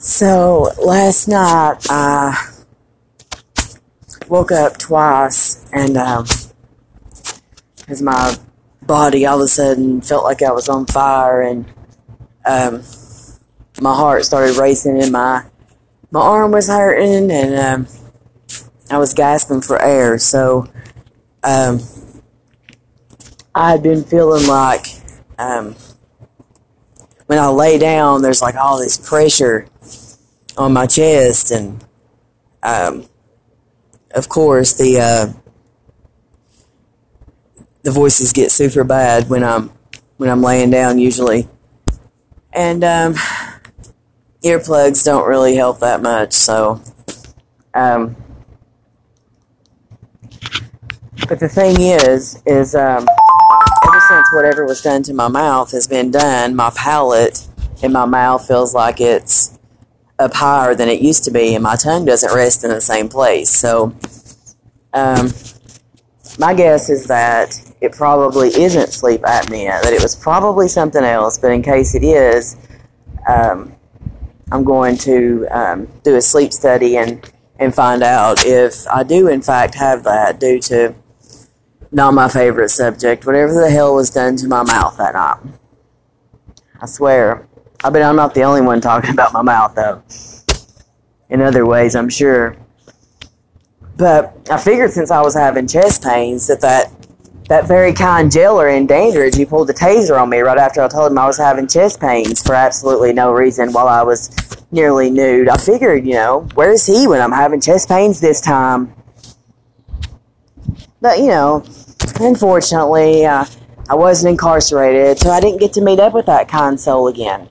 So last night I woke up twice and um, because my body all of a sudden felt like I was on fire and um, my heart started racing and my my arm was hurting and um, I was gasping for air. So um, I had been feeling like um, when I lay down, there's like all this pressure on my chest, and um, of course the uh, the voices get super bad when I'm when I'm laying down usually, and um, earplugs don't really help that much. So, um, but the thing is, is um, whatever was done to my mouth has been done, my palate in my mouth feels like it's up higher than it used to be, and my tongue doesn't rest in the same place. So, um, my guess is that it probably isn't sleep apnea, that it was probably something else, but in case it is, um, I'm going to um, do a sleep study and, and find out if I do, in fact, have that due to not my favorite subject, whatever the hell was done to my mouth that night. I swear. I bet I'm not the only one talking about my mouth, though. In other ways, I'm sure. But I figured since I was having chest pains that that, that very kind jailer in Dandridge, he pulled the taser on me right after I told him I was having chest pains for absolutely no reason while I was nearly nude. I figured, you know, where's he when I'm having chest pains this time? But, you know, unfortunately, uh, I wasn't incarcerated, so I didn't get to meet up with that kind soul again.